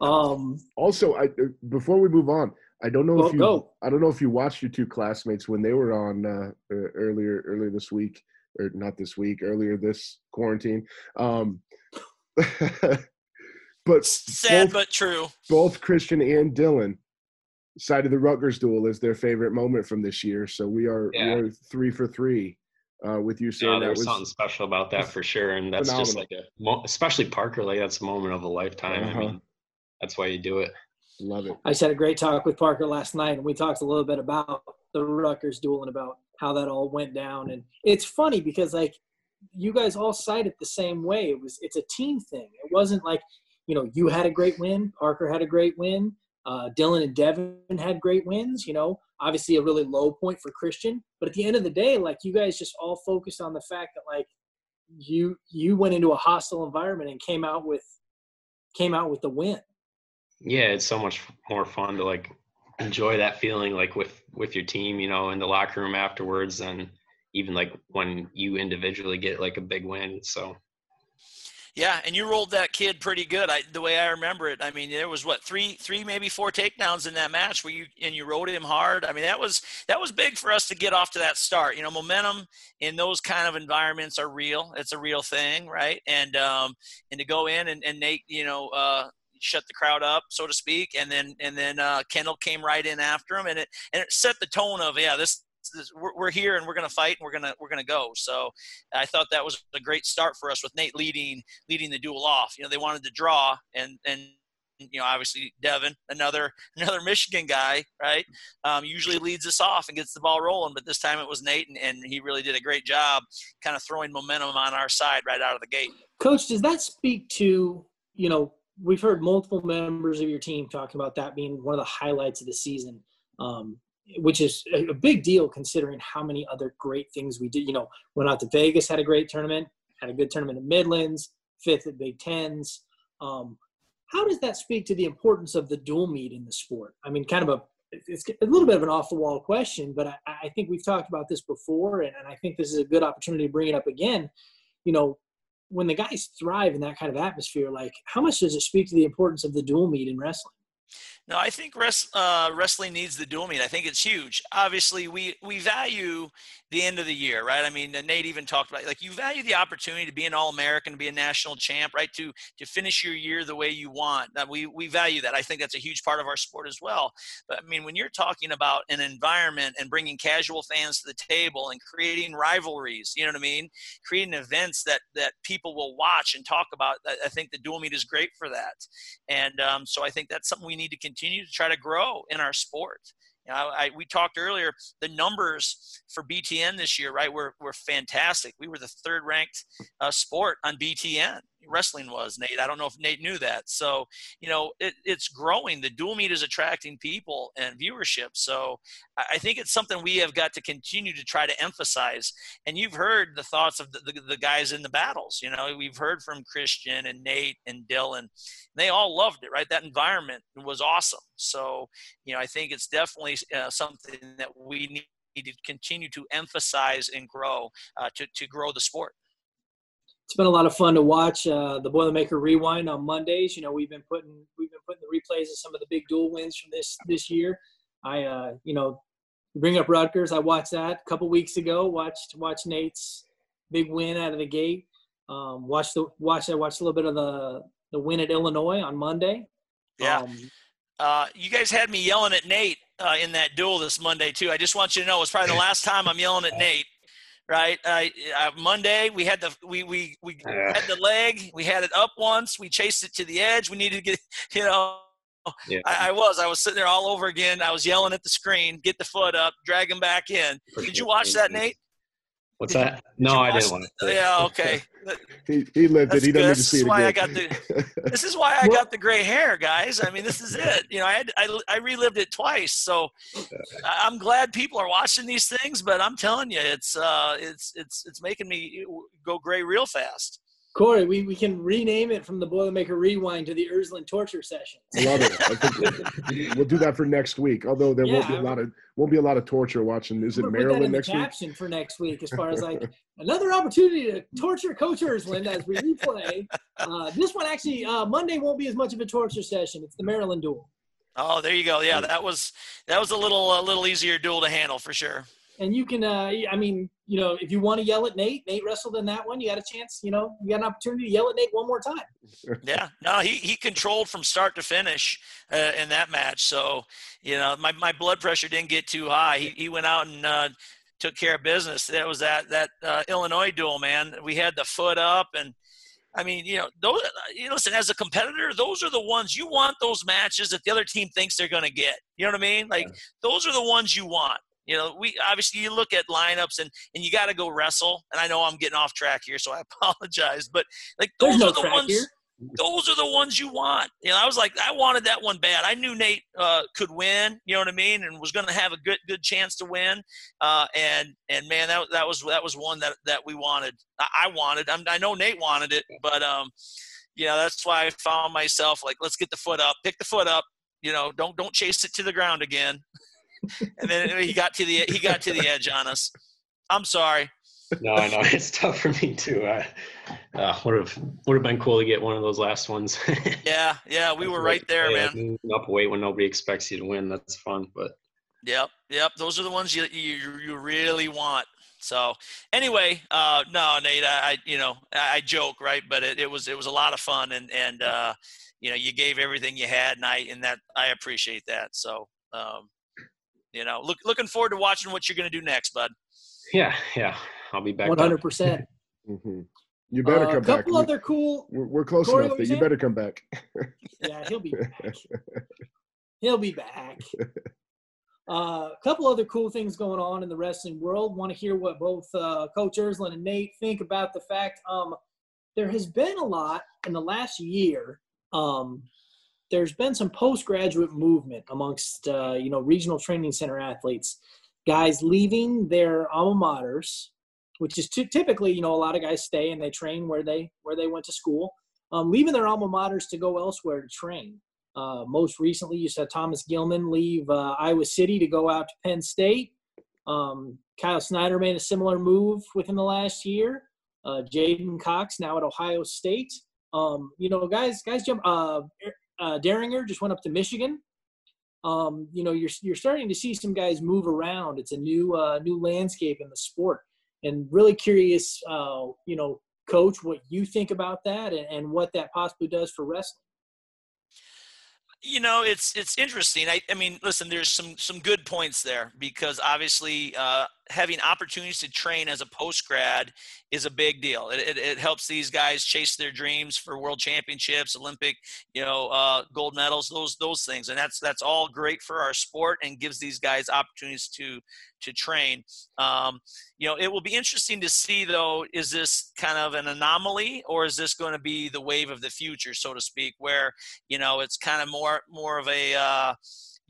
Um, also, I uh, before we move on, I don't know well, if you go. I don't know if you watched your two classmates when they were on uh, earlier earlier this week or not this week earlier this quarantine. Um, but sad both, but true. Both Christian and Dylan cited the Rutgers duel as their favorite moment from this year. So we are yeah. we are three for three uh, with you saying no, there's something special about that for sure, and that's phenomenal. just like a especially Parker like that's a moment of a lifetime. Uh-huh. I mean, that's why you do it. Love it. I just had a great talk with Parker last night, and we talked a little bit about the Rutgers duel and about how that all went down. And it's funny because like you guys all cite it the same way. It was it's a team thing. It wasn't like you know you had a great win, Parker had a great win, uh, Dylan and Devin had great wins. You know, obviously a really low point for Christian, but at the end of the day, like you guys just all focused on the fact that like you you went into a hostile environment and came out with came out with the win yeah it's so much more fun to like enjoy that feeling like with with your team you know in the locker room afterwards and even like when you individually get like a big win so yeah, and you rolled that kid pretty good. I, the way I remember it, I mean, there was what three, three maybe four takedowns in that match where you and you rode him hard. I mean, that was that was big for us to get off to that start. You know, momentum in those kind of environments are real. It's a real thing, right? And um, and to go in and, and Nate, you know, uh, shut the crowd up, so to speak, and then and then uh, Kendall came right in after him, and it and it set the tone of yeah, this, this we're, we're here and we're gonna fight and we're gonna we're gonna go. So I thought that was a great start for us with Nate leading leading the duel off. You know, they wanted to draw and and you know, obviously Devin, another another Michigan guy, right? Um, usually leads us off and gets the ball rolling, but this time it was Nate, and, and, he really did a great job, kind of throwing momentum on our side right out of the gate. Coach, does that speak to you know we've heard multiple members of your team talking about that being one of the highlights of the season, um, which is a big deal considering how many other great things we did. You know, went out to Vegas, had a great tournament, had a good tournament in Midlands, fifth at Big Tens. Um, how does that speak to the importance of the dual meet in the sport? I mean, kind of a it's a little bit of an off the wall question, but I, I think we've talked about this before, and, and I think this is a good opportunity to bring it up again. You know, when the guys thrive in that kind of atmosphere, like how much does it speak to the importance of the dual meet in wrestling? No, I think res, uh, wrestling needs the dual meet. I think it's huge. Obviously, we we value the end of the year, right? I mean, Nate even talked about like you value the opportunity to be an All American, to be a national champ, right? To to finish your year the way you want. That we we value that. I think that's a huge part of our sport as well. But I mean, when you're talking about an environment and bringing casual fans to the table and creating rivalries, you know what I mean? Creating events that that people will watch and talk about. I think the dual meet is great for that. And um, so I think that's something we need to continue to try to grow in our sport. I, we talked earlier, the numbers for BTN this year, right, were, were fantastic. We were the third ranked uh, sport on BTN wrestling was nate. I don't know if nate knew that. So you know it, it's growing. The dual meet is attracting people and viewership. So i think it's something we have got to continue to try to emphasize. And you've heard the thoughts of the, the, the guys in the battles. You know we've heard from christian and nate and dylan. They all loved it right? That environment was awesome. So you know i think it's definitely uh, something that we need to continue to emphasize and grow uh, to, to grow the sport it's been a lot of fun to watch uh, the Boilermaker Rewind on Mondays. You know, we've been putting we've been putting the replays of some of the big dual wins from this this year. I uh, you know bring up Rutgers. I watched that a couple weeks ago. Watched watched Nate's big win out of the gate. Um, watched the watched I watched a little bit of the the win at Illinois on Monday. Yeah. Um, uh, you guys had me yelling at Nate uh, in that duel this Monday too. I just want you to know it's probably the last time I'm yelling at Nate right? Uh, uh, Monday we had the we we we yeah. had the leg. We had it up once. We chased it to the edge. We needed to get you know. Yeah. I, I, was. I was sitting there all over again. I was yelling at the screen, get the foot up, drag him back in. Did you watch that, Nate? What's that? No, I didn't want to. Yeah, okay. he, he lived That's it. He doesn't need to see this it why again. I got the, this is why I got the gray hair, guys. I mean, this is it. You know, I, had, I, I relived it twice. So I'm glad people are watching these things, but I'm telling you, it's, uh, it's, it's, it's making me go gray real fast. Corey, we, we can rename it from the Boilermaker Rewind to the Ersland Torture Session. I love it. I we'll do that for next week. Although there yeah, won't be a lot of won't be a lot of torture watching. Is it Maryland next week? Caption for next week, as far as like another opportunity to torture Coach Erzlin as we replay. Uh, this one actually uh, Monday won't be as much of a torture session. It's the Maryland duel. Oh, there you go. Yeah, that was that was a little a little easier duel to handle for sure and you can uh, i mean you know if you want to yell at nate nate wrestled in that one you got a chance you know you got an opportunity to yell at nate one more time yeah no he, he controlled from start to finish uh, in that match so you know my, my blood pressure didn't get too high he, he went out and uh, took care of business that was that that uh, illinois duel man we had the foot up and I mean, you know, those. You know, listen, as a competitor, those are the ones you want. Those matches that the other team thinks they're going to get. You know what I mean? Like yeah. those are the ones you want. You know, we obviously you look at lineups and and you got to go wrestle. And I know I'm getting off track here, so I apologize. But like those are the ones. Here. Those are the ones you want. You know, I was like, I wanted that one bad. I knew Nate uh, could win. You know what I mean, and was going to have a good good chance to win. Uh, and and man, that that was that was one that that we wanted. I, wanted. I'm, I know Nate wanted it, but um, you know, that's why I found myself like, let's get the foot up, pick the foot up. You know, don't don't chase it to the ground again and then he got to the he got to the edge on us. I'm sorry. No, I know it's tough for me too. Uh, uh, would have would have been cool to get one of those last ones. yeah, yeah, we were right there, man. Up weight when nobody expects you to win. That's fun, but. Yep, yep. Those are the ones you you, you really want. So anyway, uh, no, Nate, I, I you know I, I joke, right? But it, it was it was a lot of fun, and and uh, you know you gave everything you had, and I and that I appreciate that. So um, you know, look, looking forward to watching what you're going to do next, bud. Yeah, yeah, I'll be back. One hundred percent. Mm-hmm. You better uh, come back. A couple other cool. We're, we're close Corey, enough that you better come back. yeah, he'll be back. he'll be back. A uh, couple other cool things going on in the wrestling world. Want to hear what both uh, Coach Ersland and Nate think about the fact um, there has been a lot in the last year um, there's been some postgraduate movement amongst uh, you know regional training center athletes, guys leaving their alma maters, which is typically you know a lot of guys stay and they train where they where they went to school, um, leaving their alma maters to go elsewhere to train. Uh, most recently, you saw Thomas Gilman leave uh, Iowa City to go out to Penn State. Um, Kyle Snyder made a similar move within the last year. Uh, J'den Cox now at Ohio State. Um, you know, guys, guys jump. Uh, uh, Dieringer just went up to Michigan. um, you know, you're you're starting to see some guys move around. It's a new uh, new landscape in the sport, and really curious, uh, you know, coach, what you think about that and, and what that possibly does for wrestling. You know, it's it's interesting. I, I mean, listen, there's some some good points there because obviously uh, having opportunities to train as a post grad is a big deal. It, it, it, helps these guys chase their dreams for world championships, Olympic, you know, uh, gold medals, those those things, and that's that's all great for our sport and gives these guys opportunities to to train. Um, you know, it will be interesting to see though, is this kind of an anomaly or is this going to be the wave of the future, so to speak, where you know it's kind of more more of a uh,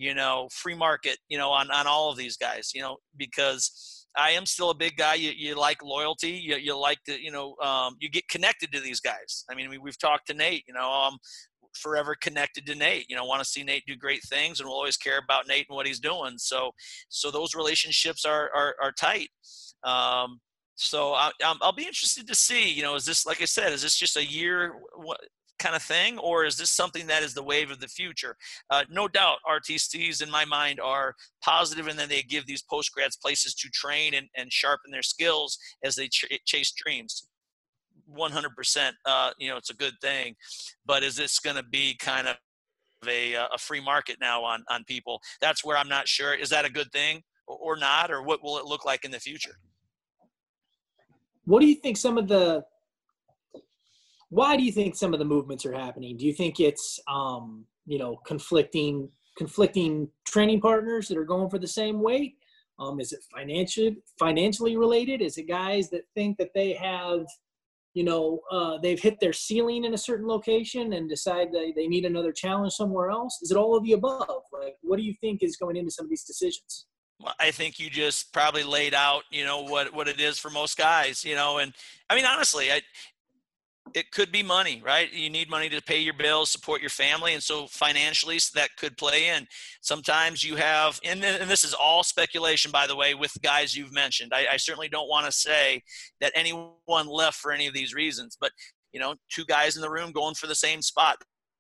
you know free market, you know, on on all of these guys, you know, because I am still a big guy. You, you like loyalty. You, you like to, you know, um, you get connected to these guys. I mean, we, we've talked to Nate, you know, um, forever connected to Nate. You know, want to see Nate do great things, and we'll always care about Nate and what he's doing. So, so those relationships are are, are tight. Um, so I I'll be interested to see. You know, is this like I said? Is this just a year kind of thing, or is this something that is the wave of the future? Uh, no doubt, RTCs in my mind are positive, and then they give these post grads places to train and, and sharpen their skills as they ch- chase dreams. 100%, uh, you know, it's a good thing. But is this going to be kind of a, uh, a free market now on, on people? That's where I'm not sure. Is that a good thing or not? Or what will it look like in the future? What do you think some of the why do you think some of the movements are happening? Do you think it's um, you know conflicting conflicting training partners that are going for the same weight? Um, is it financially financially related? Is it guys that think that they have you know, uh, they've hit their ceiling in a certain location and decide they, they need another challenge somewhere else? Is it all of the above? Like, what do you think is going into some of these decisions? I think you just probably laid out, you know, what, what it is for most guys, you know, and I mean, honestly, I, it could be money, right? You need money to pay your bills, support your family, and so financially that could play in. Sometimes you have, and, and this is all speculation, by the way, with guys you've mentioned. I, I certainly don't want to say that anyone left for any of these reasons, but you know, two guys in the room going for the same spot.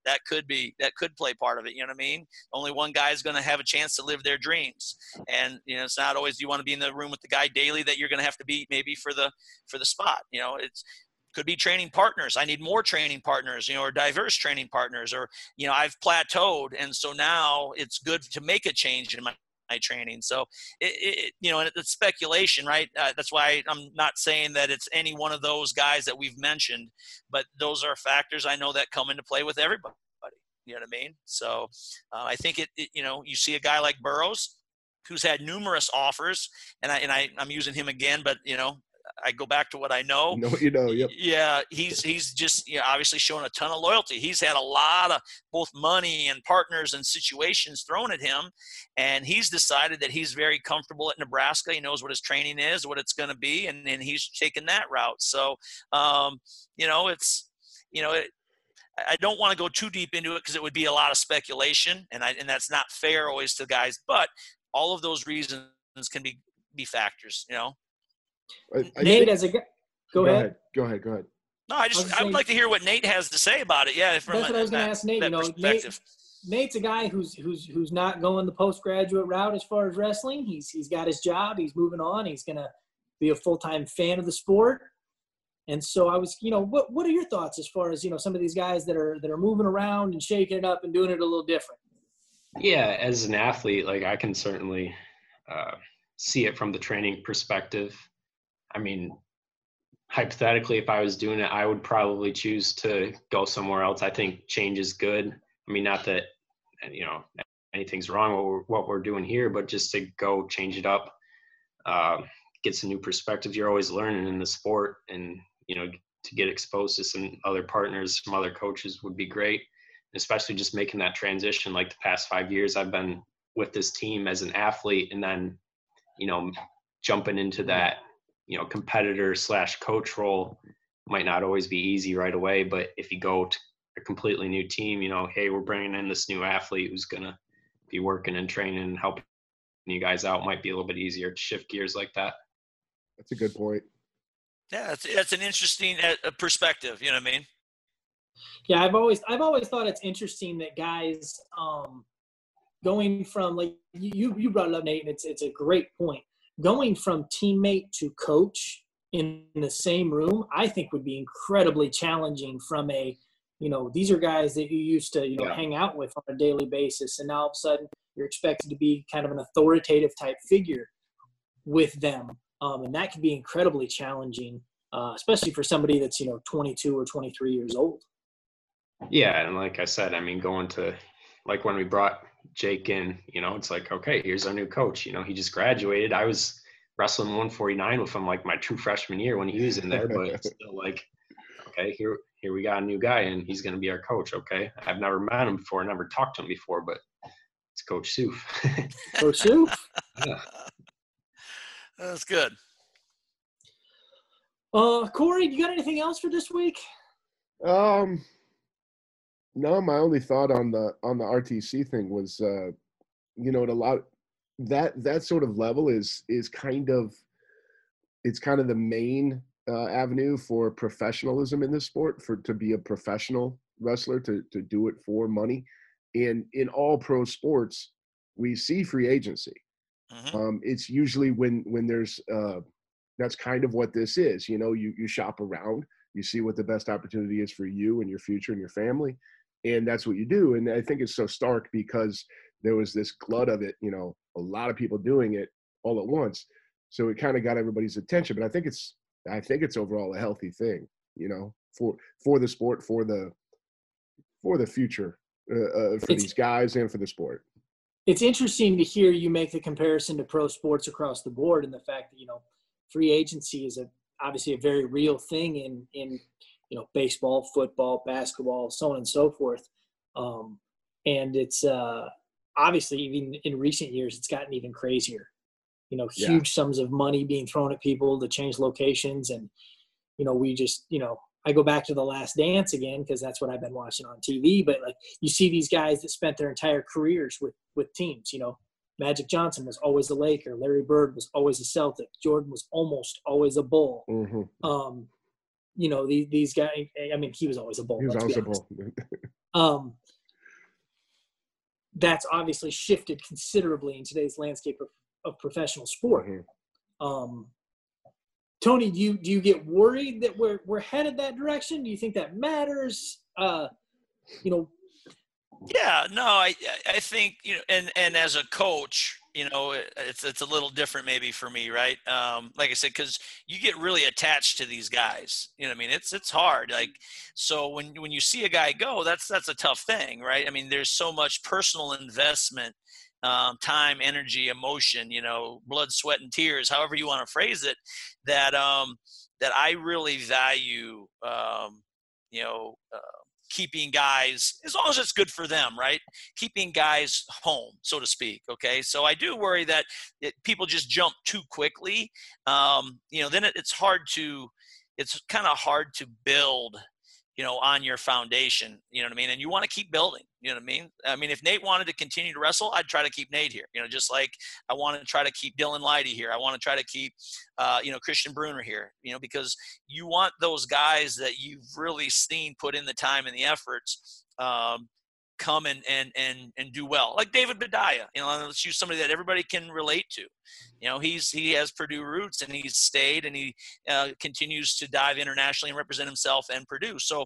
That could be that could play part of it. You know what I mean? Only one guy is going to have a chance to live their dreams, and you know it's not always you want to be in the room with the guy daily that you're going to have to beat maybe for the for the spot. You know, it's could be training partners. I need more training partners you know or diverse training partners or you know i've plateaued and so now it's good to make a change in my, my training. So it, it, you know it's speculation right? Uh, that's why i'm not saying that it's any one of those guys that we've mentioned but those are factors i know that come into play with everybody you know what i mean? So uh, i think it, it you know you see a guy like Burroughs who's had numerous offers and I and I I'm using him again but you know I go back to what I know. You know what you know. Yep. Yeah, he's he's just you know, obviously showing a ton of loyalty. He's had a lot of both money and partners and situations thrown at him, and he's decided that he's very comfortable at Nebraska. He knows what his training is, what it's going to be, and and he's taken that route. So, um, you know, it's you know. It, I don't want to go too deep into it because it would be a lot of speculation, and I, and that's not fair always to guys. But all of those reasons can be be factors, you know. I, I Nate, as a go, go ahead. ahead. Go ahead. Go ahead. No, I just I, I would like to hear what Nate has to say about it. Yeah, from that's what I was going to ask Nate. You know, Nate, Nate's a guy who's who's who's not going the postgraduate route as far as wrestling. He's he's got his job. He's moving on. He's going to be a full time fan of the sport. And so I was, you know, what what are your thoughts as far as you know some of these guys that are that are moving around and shaking it up and doing it a little different? Yeah, as an athlete, like I can certainly uh, see it from the training perspective. I mean, hypothetically, if I was doing it, I would probably choose to go somewhere else. I think change is good. I mean, not that you know anything's wrong what we're, what we're doing here, but just to go change it up, uh, get some new perspectives. You're always learning in the sport, and you know, to get exposed to some other partners, some other coaches would be great. Especially just making that transition. Like the past five years, I've been with this team as an athlete, and then you know, jumping into that you know competitor slash coach role might not always be easy right away but if you go to a completely new team you know hey we're bringing in this new athlete who's going to be working and training and helping you guys out might be a little bit easier to shift gears like that. That's a good point. Yeah that's, that's an interesting uh, perspective you know what i mean? Yeah i've always i've always thought it's interesting that guys um going from like you you brought it up, Nate, and it's it's a great point. Going from teammate to coach in the same room, I think would be incredibly challenging from a you know these are guys that you used to you know yeah. hang out with on a daily basis and now all of a sudden you're expected to be kind of an authoritative type figure with them um, and that can be incredibly challenging uh, especially for somebody that's you know 22 or 23 years old yeah and like i said i mean going to like when we brought jake in you know it's like okay here's our new coach you know he just graduated. I was wrestling 149 with him like my true freshman year when he was in there but still like okay here here we got a new guy and he's going to be our coach okay? I've never met him before never talked to him before but it's coach soof. Coach soof? Yeah. that's good. Uh, Corey, you got anything else for this week? Um, no. My only thought on the on the RTC thing was, uh, you know, a lot that that sort of level is is kind of it's kind of the main uh, avenue for professionalism in this sport for to be a professional wrestler to to do it for money and in all pro sports we see free agency mm-hmm. um, it's usually when when there's uh, that's kind of what this is you know you you shop around you see what the best opportunity is for you and your future and your family and that's what you do and i think it's so stark because there was this glut of it you know a lot of people doing it all at once so it kind of got everybody's attention but i think it's i think it's overall a healthy thing you know for for the sport for the for the future uh, uh, for it's, these guys and for the sport. It's interesting to hear you make the comparison to pro sports across the board and the fact that you know free agency is a obviously a very real thing in in you know baseball, football, basketball, so on and so forth. Um, and it's uh, obviously even in recent years, it's gotten even crazier. You know, huge yeah. sums of money being thrown at people to change locations, and you know, we just you know, I go back to the Last Dance again because that's what I've been watching on TV. But like, you see these guys that spent their entire careers with with teams. You know, Magic Johnson was always a Laker. Larry Bird was always a Celtic. Jordan was almost always a Bull. Mm-hmm. Um, you know, these, these guys, I mean, he was always a Bull. He was always a Bull. um, that's obviously shifted considerably in today's landscape of, of professional sport. Mm-hmm. Um, Tony, do you do you get worried that we're we're headed that direction? Do you think that matters? Uh, you know, yeah, no, I I think you know, and and as a coach, you know, it's it's a little different maybe for me, right? Um, like I said, because you get really attached to these guys. You know, I mean, it's it's hard. Like, so when when you see a guy go, that's that's a tough thing, right? I mean, there's so much personal investment, um, time, energy, emotion. You know, blood, sweat, and tears, however you want to phrase it. That um, that I really value. Um, you know. Uh, keeping guys as long as it's good for them right? Keeping guys home so to speak okay? So i do worry that it, people just jump too quickly. Um, you know then it, it's hard to it's kind of hard to build you know, on your foundation. You know what I mean? And you want to keep building. You know what I mean? I mean, if Nate wanted to continue to wrestle, I'd try to keep Nate here. You know, just like I want to try to keep Dylan Lydy here. I want to try to keep, uh, you know, Christian Brunner here. You know, because you want those guys that you've really seen put in the time and the efforts. Um, come and and and and do well. Like David Boudia, you know, let's use somebody that everybody can relate to. You know, he's he has Purdue roots and he's stayed and he uh, continues to dive internationally and represent himself and Purdue. So,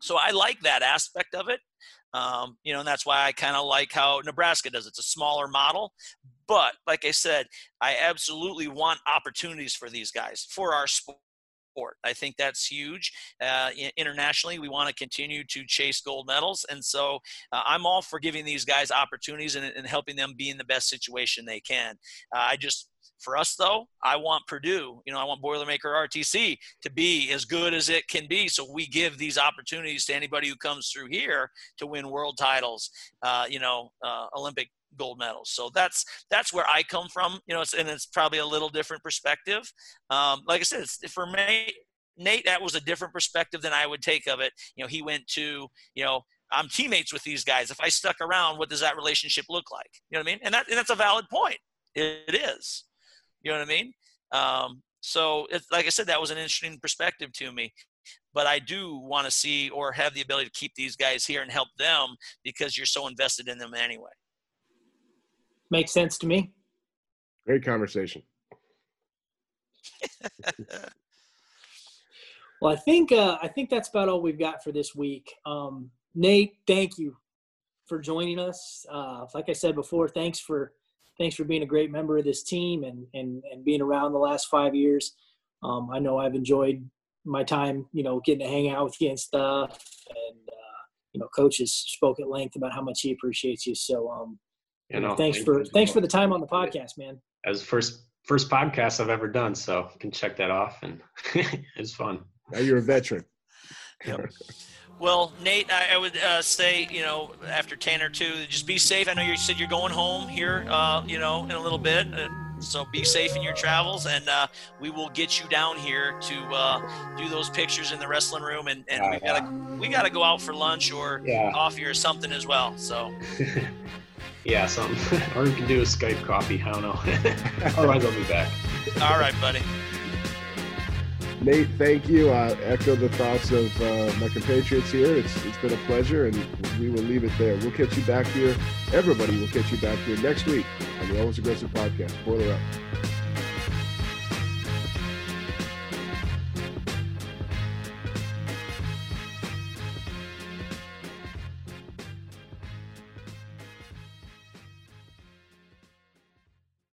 so I like that aspect of it. Um, you know, and that's why I kind of like how Nebraska does. It's a smaller model, but like I said, I absolutely want opportunities for these guys for our sport sport. I think that's huge. Uh, internationally, we want to continue to chase gold medals. And so uh, I'm all for giving these guys opportunities and, and, helping them be in the best situation they can. Uh, I just, for us though, I want Purdue, you know, I want Boilermaker RTC to be as good as it can be. So we give these opportunities to anybody who comes through here to win world titles, uh, you know, uh, Olympic gold medals. So that's that's where I come from. You know, it's, and it's probably a little different perspective. Um, like I said, for me, Nate, that was a different perspective than I would take of it. You know, he went to you know. I'm teammates with these guys. If I stuck around, what does that relationship look like? You know what I mean? And that and that's a valid point. It is. You know what I mean? Um, so, it, like I said, that was an interesting perspective to me but I do want to see or have the ability to keep these guys here and help them because you're so invested in them anyway. Makes sense to me. Great conversation. well, I think uh, I think that's about all we've got for this week. Um, Nate, thank you for joining us. Uh, like I said before, thanks for thanks for being a great member of this team and and and being around the last five years. Um, I know I've enjoyed my time, you know, getting to hang out with you and stuff. And uh, you know, coach has spoke at length about how much he appreciates you. So, um, you know, thanks for thanks for the time on the podcast, man. As first first podcast I've ever done, so you can check that off, and it's fun. Now you're a veteran. Yep. Well, Nate, I, I would uh, say, you know, after Tanner too, just be safe. I know you said you're going home here, uh, you know, in a little bit. Uh, so be safe in your travels, and uh, we will get you down here to uh, do those pictures in the wrestling room, and, and we gotta we gotta go out for lunch or yeah. coffee or something as well. So. yeah, something. or we can do a Skype coffee. I don't know. Otherwise, I'll be back. All right, buddy. Nate, thank you. I echo the thoughts of uh, my compatriots here. It's, it's been a pleasure, and we will leave it there. We'll catch you back here. Everybody will catch you back here next week on the Always Aggressive podcast. Boiler up.